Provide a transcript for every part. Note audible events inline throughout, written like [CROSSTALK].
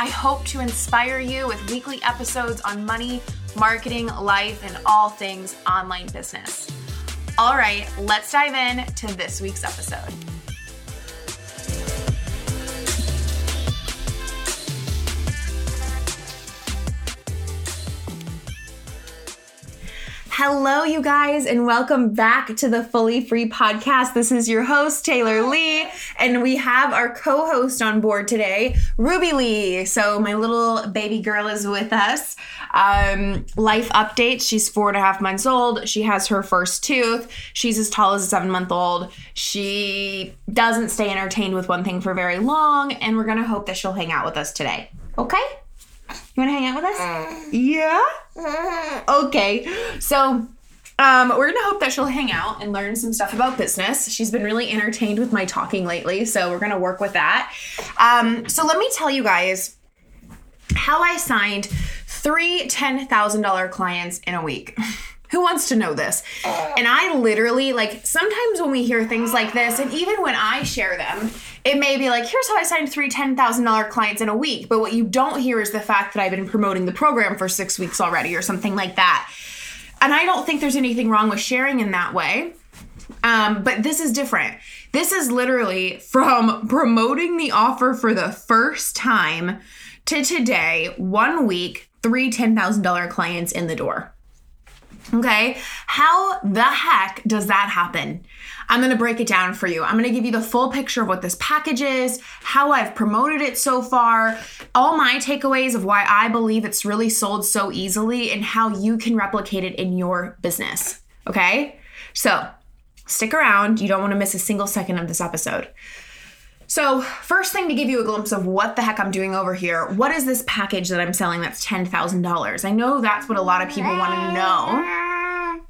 I hope to inspire you with weekly episodes on money, marketing, life, and all things online business. All right, let's dive in to this week's episode. Hello, you guys, and welcome back to the Fully Free Podcast. This is your host, Taylor Lee, and we have our co host on board today, Ruby Lee. So, my little baby girl is with us. Um, life updates she's four and a half months old. She has her first tooth. She's as tall as a seven month old. She doesn't stay entertained with one thing for very long, and we're going to hope that she'll hang out with us today. Okay? You want to hang out with us? Yeah? Okay. So, um, we're gonna hope that she'll hang out and learn some stuff about business. She's been really entertained with my talking lately, so we're gonna work with that. Um, so let me tell you guys how I signed three $10,000 clients in a week. [LAUGHS] Who wants to know this? And I literally, like, sometimes when we hear things like this, and even when I share them, it may be like, here's how I signed three $10,000 clients in a week. But what you don't hear is the fact that I've been promoting the program for six weeks already or something like that. And I don't think there's anything wrong with sharing in that way. Um, but this is different. This is literally from promoting the offer for the first time to today, one week, three $10,000 clients in the door. Okay, how the heck does that happen? I'm gonna break it down for you. I'm gonna give you the full picture of what this package is, how I've promoted it so far, all my takeaways of why I believe it's really sold so easily, and how you can replicate it in your business. Okay, so stick around. You don't wanna miss a single second of this episode. So, first thing to give you a glimpse of what the heck I'm doing over here, what is this package that I'm selling that's $10,000? I know that's what a lot of people want to know.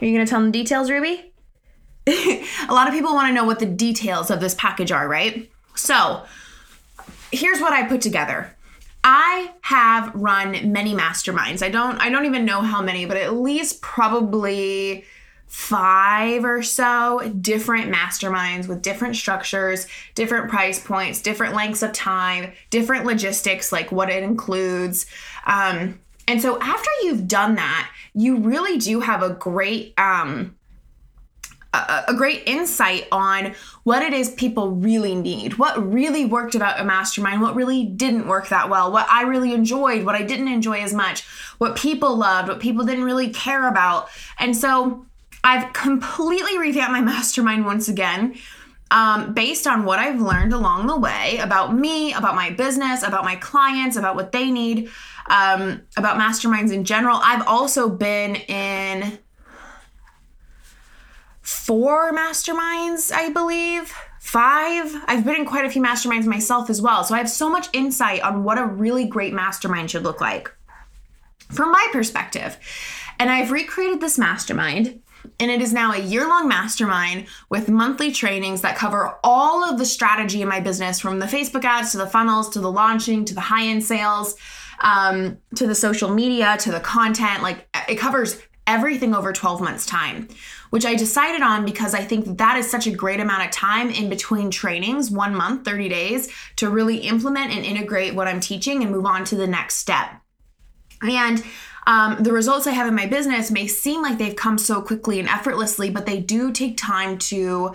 Are you going to tell them the details, Ruby? [LAUGHS] a lot of people want to know what the details of this package are, right? So, here's what I put together. I have run many masterminds. I don't I don't even know how many, but at least probably five or so different masterminds with different structures, different price points, different lengths of time, different logistics, like what it includes. Um, and so after you've done that, you really do have a great um, a, a great insight on what it is people really need, what really worked about a mastermind, what really didn't work that well, what I really enjoyed, what I didn't enjoy as much, what people loved, what people didn't really care about. And so I've completely revamped my mastermind once again. Um, based on what I've learned along the way about me, about my business, about my clients, about what they need, um, about masterminds in general. I've also been in four masterminds, I believe. Five. I've been in quite a few masterminds myself as well. So I have so much insight on what a really great mastermind should look like from my perspective. And I've recreated this mastermind and it is now a year long mastermind with monthly trainings that cover all of the strategy in my business from the Facebook ads to the funnels to the launching to the high end sales um, to the social media to the content. Like it covers everything over 12 months' time, which I decided on because I think that, that is such a great amount of time in between trainings, one month, 30 days, to really implement and integrate what I'm teaching and move on to the next step. And um, the results I have in my business may seem like they've come so quickly and effortlessly, but they do take time to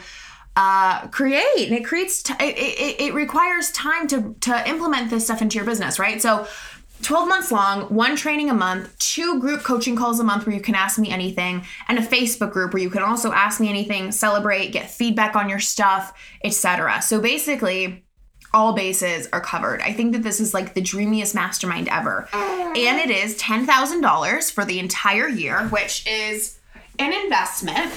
uh, create. And it creates, t- it, it, it requires time to, to implement this stuff into your business, right? So 12 months long, one training a month, two group coaching calls a month where you can ask me anything, and a Facebook group where you can also ask me anything, celebrate, get feedback on your stuff, etc. So basically, all bases are covered. I think that this is like the dreamiest mastermind ever. And it is $10,000 for the entire year, which is an investment.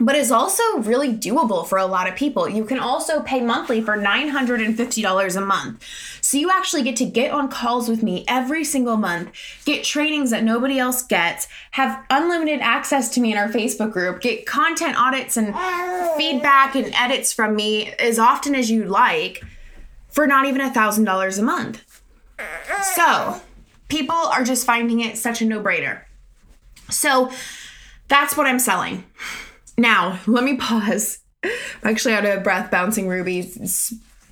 but is also really doable for a lot of people. You can also pay monthly for $950 a month. So you actually get to get on calls with me every single month, get trainings that nobody else gets, have unlimited access to me in our Facebook group, get content audits and feedback and edits from me as often as you like for not even a $1,000 a month. So people are just finding it such a no brainer. So that's what I'm selling. Now, let me pause. I'm actually out of breath bouncing Ruby,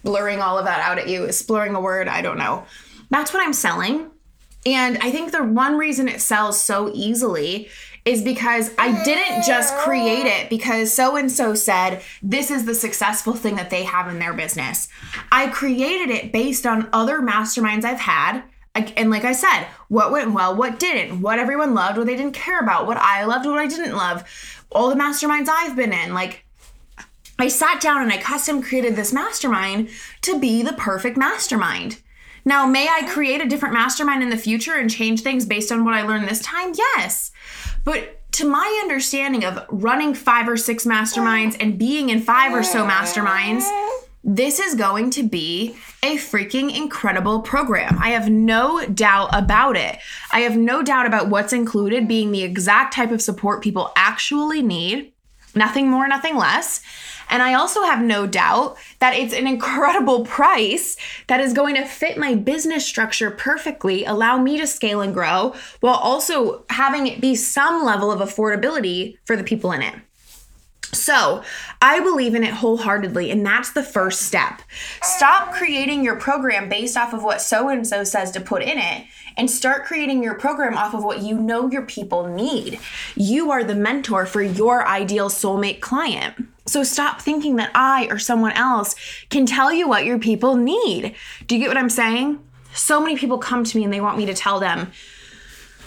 blurring all of that out at you, exploring a word, I don't know. That's what I'm selling. And I think the one reason it sells so easily is because I didn't just create it because so and so said this is the successful thing that they have in their business. I created it based on other masterminds I've had. And like I said, what went well, what didn't, what everyone loved, what they didn't care about, what I loved, what I didn't love all the masterminds I've been in. Like, I sat down and I custom created this mastermind to be the perfect mastermind. Now, may I create a different mastermind in the future and change things based on what I learned this time? Yes. But to my understanding of running five or six masterminds and being in five or so masterminds, this is going to be a freaking incredible program. I have no doubt about it. I have no doubt about what's included being the exact type of support people actually need. Nothing more, nothing less. And I also have no doubt that it's an incredible [LAUGHS] price that is going to fit my business structure perfectly, allow me to scale and grow, while also having it be some level of affordability for the people in it. So, I believe in it wholeheartedly, and that's the first step. Stop creating your program based off of what so and so says to put in it, and start creating your program off of what you know your people need. You are the mentor for your ideal soulmate client. So, stop thinking that I or someone else can tell you what your people need. Do you get what I'm saying? So many people come to me and they want me to tell them,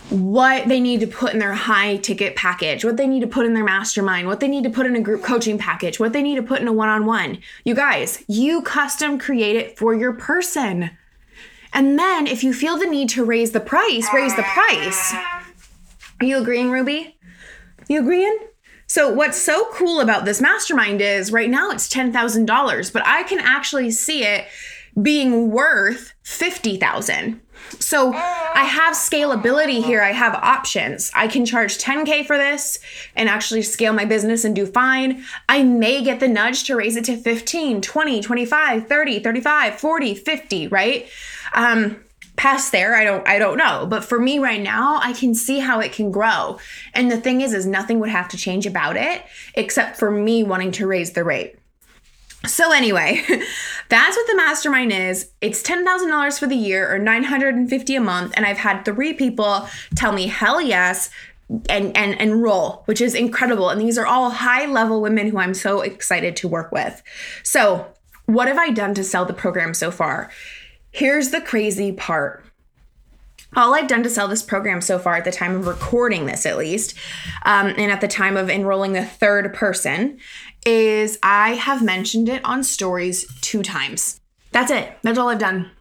what they need to put in their high ticket package, what they need to put in their mastermind, what they need to put in a group coaching package, what they need to put in a one on one. You guys, you custom create it for your person. And then if you feel the need to raise the price, raise the price. Are you agreeing, Ruby? You agreeing? So, what's so cool about this mastermind is right now it's $10,000, but I can actually see it being worth 50,000. So I have scalability here. I have options. I can charge 10K for this and actually scale my business and do fine. I may get the nudge to raise it to 15, 20, 25, 30, 35, 40, 50, right? Um, past there i don't i don't know but for me right now i can see how it can grow and the thing is is nothing would have to change about it except for me wanting to raise the rate so anyway, [LAUGHS] that's what the mastermind is. It's $10,000 for the year or 950 a month and I've had 3 people tell me hell yes and and enroll, which is incredible. And these are all high-level women who I'm so excited to work with. So, what have I done to sell the program so far? Here's the crazy part all I've done to sell this program so far at the time of recording this, at least, um, and at the time of enrolling the third person, is I have mentioned it on stories two times. That's it. That's all I've done.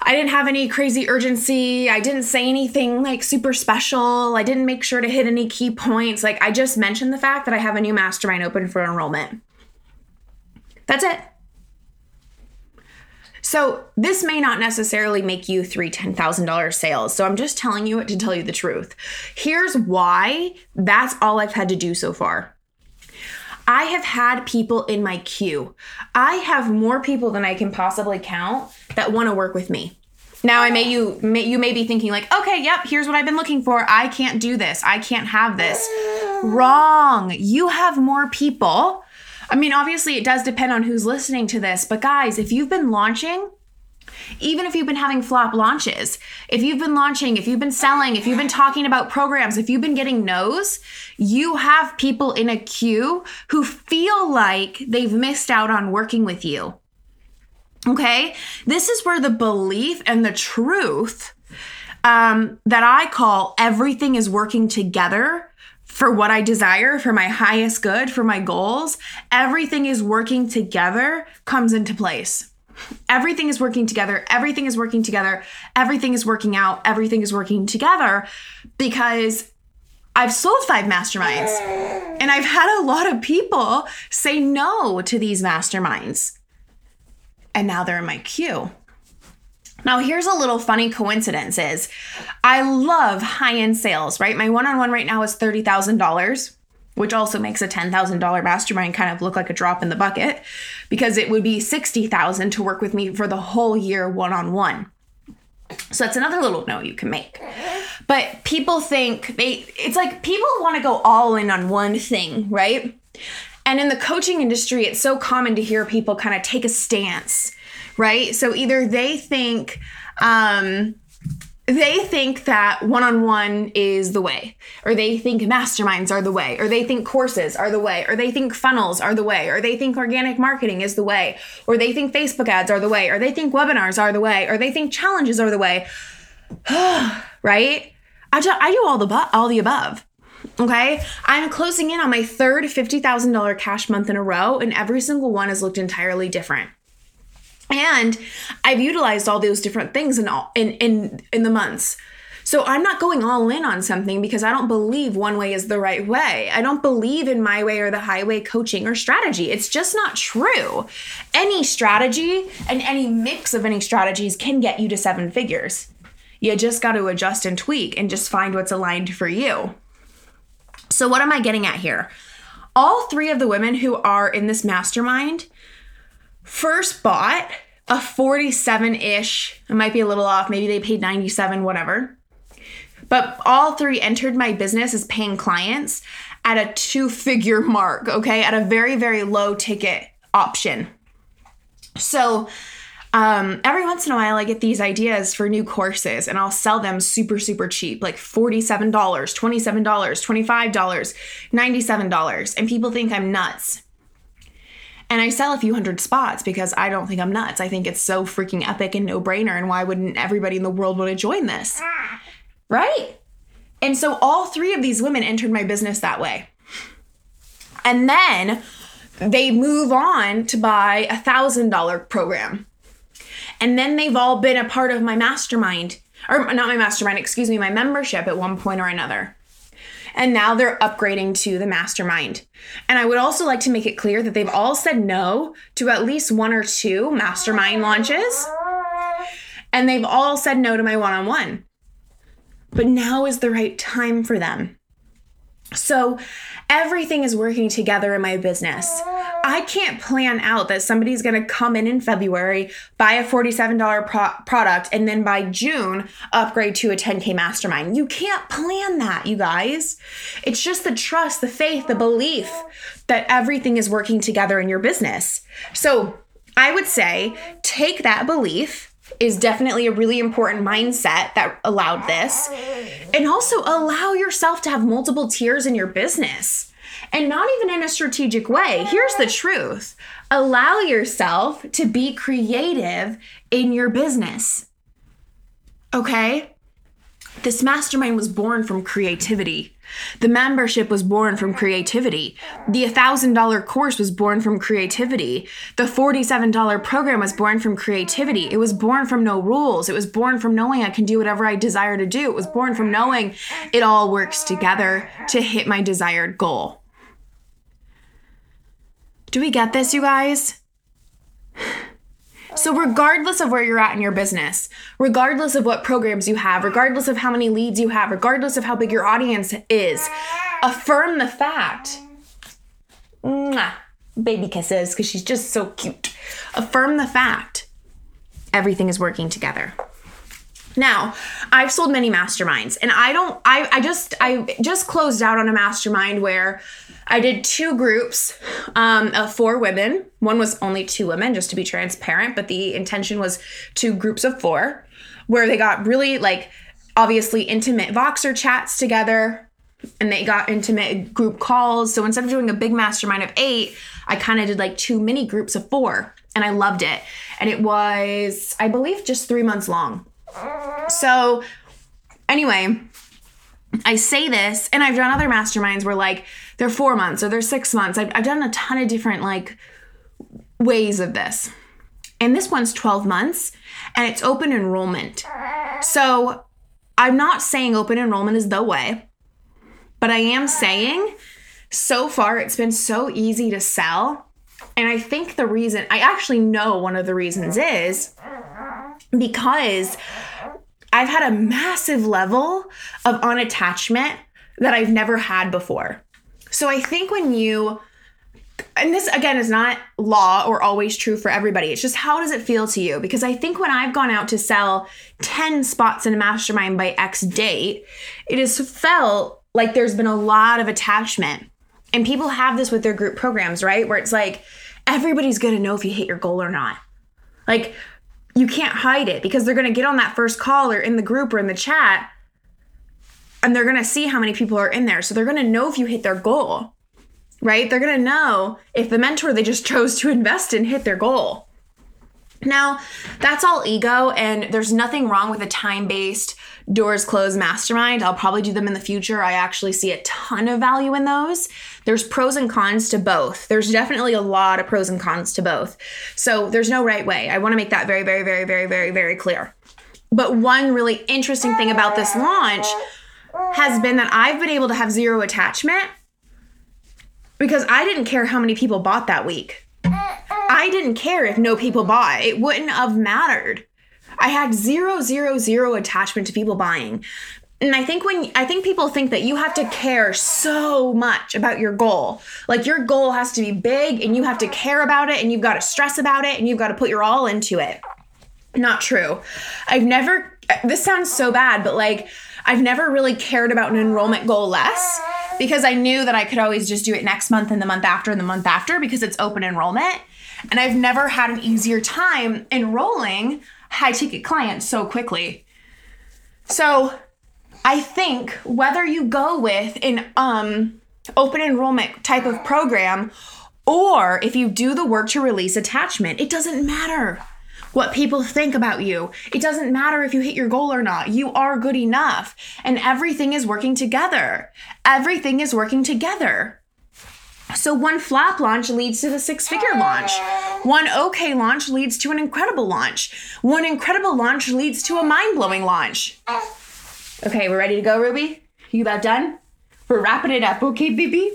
I didn't have any crazy urgency. I didn't say anything like super special. I didn't make sure to hit any key points. Like, I just mentioned the fact that I have a new mastermind open for enrollment. That's it. So, this may not necessarily make you three $10,000 sales. So, I'm just telling you it to tell you the truth. Here's why that's all I've had to do so far. I have had people in my queue. I have more people than I can possibly count that want to work with me. Now I may you may you may be thinking like, "Okay, yep, here's what I've been looking for. I can't do this. I can't have this." Wrong. You have more people. I mean, obviously it does depend on who's listening to this, but guys, if you've been launching even if you've been having flop launches, if you've been launching, if you've been selling, if you've been talking about programs, if you've been getting no's, you have people in a queue who feel like they've missed out on working with you. Okay? This is where the belief and the truth um, that I call everything is working together for what I desire, for my highest good, for my goals, everything is working together comes into place. Everything is working together. Everything is working together. Everything is working out. Everything is working together because I've sold five masterminds and I've had a lot of people say no to these masterminds. And now they're in my queue. Now, here's a little funny coincidence is I love high-end sales, right? My one-on-one right now is $30,000, which also makes a $10,000 mastermind kind of look like a drop in the bucket because it would be 60,000 to work with me for the whole year one-on-one. So that's another little note you can make. But people think they it's like people want to go all in on one thing, right? And in the coaching industry, it's so common to hear people kind of take a stance, right? So either they think um they think that one-on-one is the way or they think masterminds are the way or they think courses are the way or they think funnels are the way or they think organic marketing is the way or they think facebook ads are the way or they think webinars are the way or they think challenges are the way. [SIGHS] Right? I do, I do all the all the above okay? I'm closing in on my third $50000 cash month in a row and every single one has looked entirely different and I've utilized all those different things in all in in in the months. So I'm not going all in on something because I don't believe one way is the right way. I don't believe in my way or the highway coaching or strategy. It's just not true. Any strategy and any mix of any strategies can get you to seven figures. You just got to adjust and tweak and just find what's aligned for you. So what am I getting at here? All three of the women who are in this mastermind first bought a 47 ish, it might be a little off, maybe they paid 97, whatever. But all three entered my business as paying clients at a two figure mark, okay, at a very, very low ticket option. So, um, every once in a while, I get these ideas for new courses and I'll sell them super, super cheap, like $47, $27, $25, $97. And people think I'm nuts. And I sell a few hundred spots because I don't think I'm nuts. I think it's so freaking epic and no brainer. And why wouldn't everybody in the world want to join this? Right? And so all three of these women entered my business that way. And then they move on to buy a thousand dollar program. And then they've all been a part of my mastermind, or not my mastermind, excuse me, my membership at one point or another and now they're upgrading to the mastermind. And I would also like to make it clear that they've all said no to at least one or two mastermind launches, and they've all said no to my one on one. But now is the right time for them. So everything is working together in my business. I can't plan out that somebody's going to come in in February, buy a $47 pro- product, and then by June upgrade to a 10K mastermind. You can't plan that, you guys. It's just the trust, the faith, the belief that everything is working together in your business. So I would say take that belief is definitely a really important mindset that allowed this. And also allow yourself to have multiple tiers in your business. And not even in a strategic way. Here's the truth allow yourself to be creative in your business. Okay? This mastermind was born from creativity. The membership was born from creativity. The $1,000 course was born from creativity. The $47 program was born from creativity. It was born from no rules. It was born from knowing I can do whatever I desire to do. It was born from knowing it all works together to hit my desired goal. Do we get this, you guys? [SIGHS] So, regardless of where you're at in your business, regardless of what programs you have, regardless of how many leads you have, regardless of how big your audience is, affirm the fact. Mwah, baby kisses, because she's just so cute. Affirm the fact everything is working together. Now, I've sold many masterminds and I don't I I just I just closed out on a mastermind where I did two groups um, of four women. One was only two women, just to be transparent, but the intention was two groups of four, where they got really like obviously intimate Voxer chats together and they got intimate group calls. So instead of doing a big mastermind of eight, I kind of did like two mini groups of four and I loved it. And it was, I believe, just three months long. So, anyway, I say this, and I've done other masterminds where like they're four months or they're six months. I've, I've done a ton of different like ways of this. And this one's 12 months and it's open enrollment. So I'm not saying open enrollment is the way. But I am saying so far it's been so easy to sell. And I think the reason, I actually know one of the reasons is because I've had a massive level of unattachment that I've never had before. So I think when you, and this again is not law or always true for everybody, it's just how does it feel to you? Because I think when I've gone out to sell 10 spots in a mastermind by X date, it has felt like there's been a lot of attachment. And people have this with their group programs, right? Where it's like everybody's gonna know if you hit your goal or not. Like, you can't hide it because they're going to get on that first call or in the group or in the chat and they're going to see how many people are in there. So they're going to know if you hit their goal, right? They're going to know if the mentor they just [LAUGHS] chose to invest in hit their goal. Now, that's all ego, and there's nothing wrong with a time based doors closed mastermind. I'll probably do them in the future. I actually see a ton of value in those. There's pros and cons to both. There's definitely a lot of pros and cons to both. So there's no right way. I want to make that very, very, very, very, very, very clear. But one really interesting thing about this launch has been that I've been able to have zero attachment because I didn't care how many people bought that week. I didn't care if no people bought. It wouldn't have mattered. I had zero, zero, zero attachment to people buying. And I think when I think people think that you have to care so much about your goal. Like your goal has to be big and you have to care about it and you've got to stress about it and you've got to put your all into it. Not true. I've never this sounds so bad, but like I've never really cared about an enrollment goal less because I knew that I could always just do it next month and the month after and the month after because it's open enrollment. And I've never had an easier time enrolling high ticket clients so quickly. So I think whether you go with an um, open enrollment type of program or if you do the work to release attachment, it doesn't matter what people think about you. It doesn't matter if you hit your goal or not. You are good enough. And everything is working together. Everything is working together. So one flop launch leads to the six figure launch. One okay launch leads to an incredible launch. One incredible launch leads to a mind blowing launch. Okay, we're ready to go, Ruby? You about done? We're wrapping it up, okay, baby?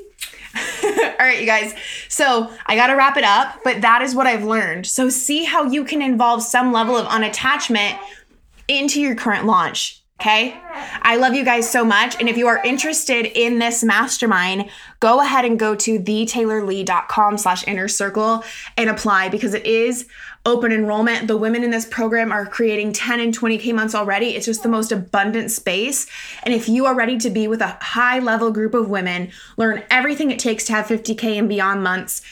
[LAUGHS] All right, you guys. So I got to wrap it up, but that is what I've learned. So see how you can involve some level of unattachment into your current launch. Okay. I love you guys so much. And if you are interested in this mastermind, go ahead and go to thetaylorlee.com slash inner circle and apply because it is open enrollment. The women in this program are creating 10 and 20K months already. It's just the most abundant space. And if you are ready to be with a high level group of women, learn everything it takes to have 50K and beyond months,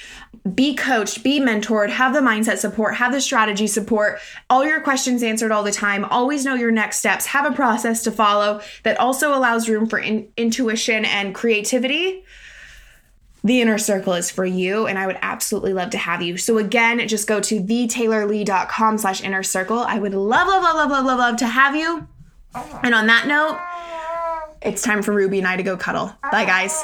be coached, be mentored, have the mindset support, have the strategy support, all your questions answered all the time, always know your next steps, have a process to follow that also allows room for in- intuition and creativity. The inner circle is for you, and I would absolutely love to have you. So again, just go to thetaylorlee.com slash inner circle. I would love, love, love, love, love, love, love to have you. And on that note, it's time for Ruby and I to go cuddle. Bye, guys.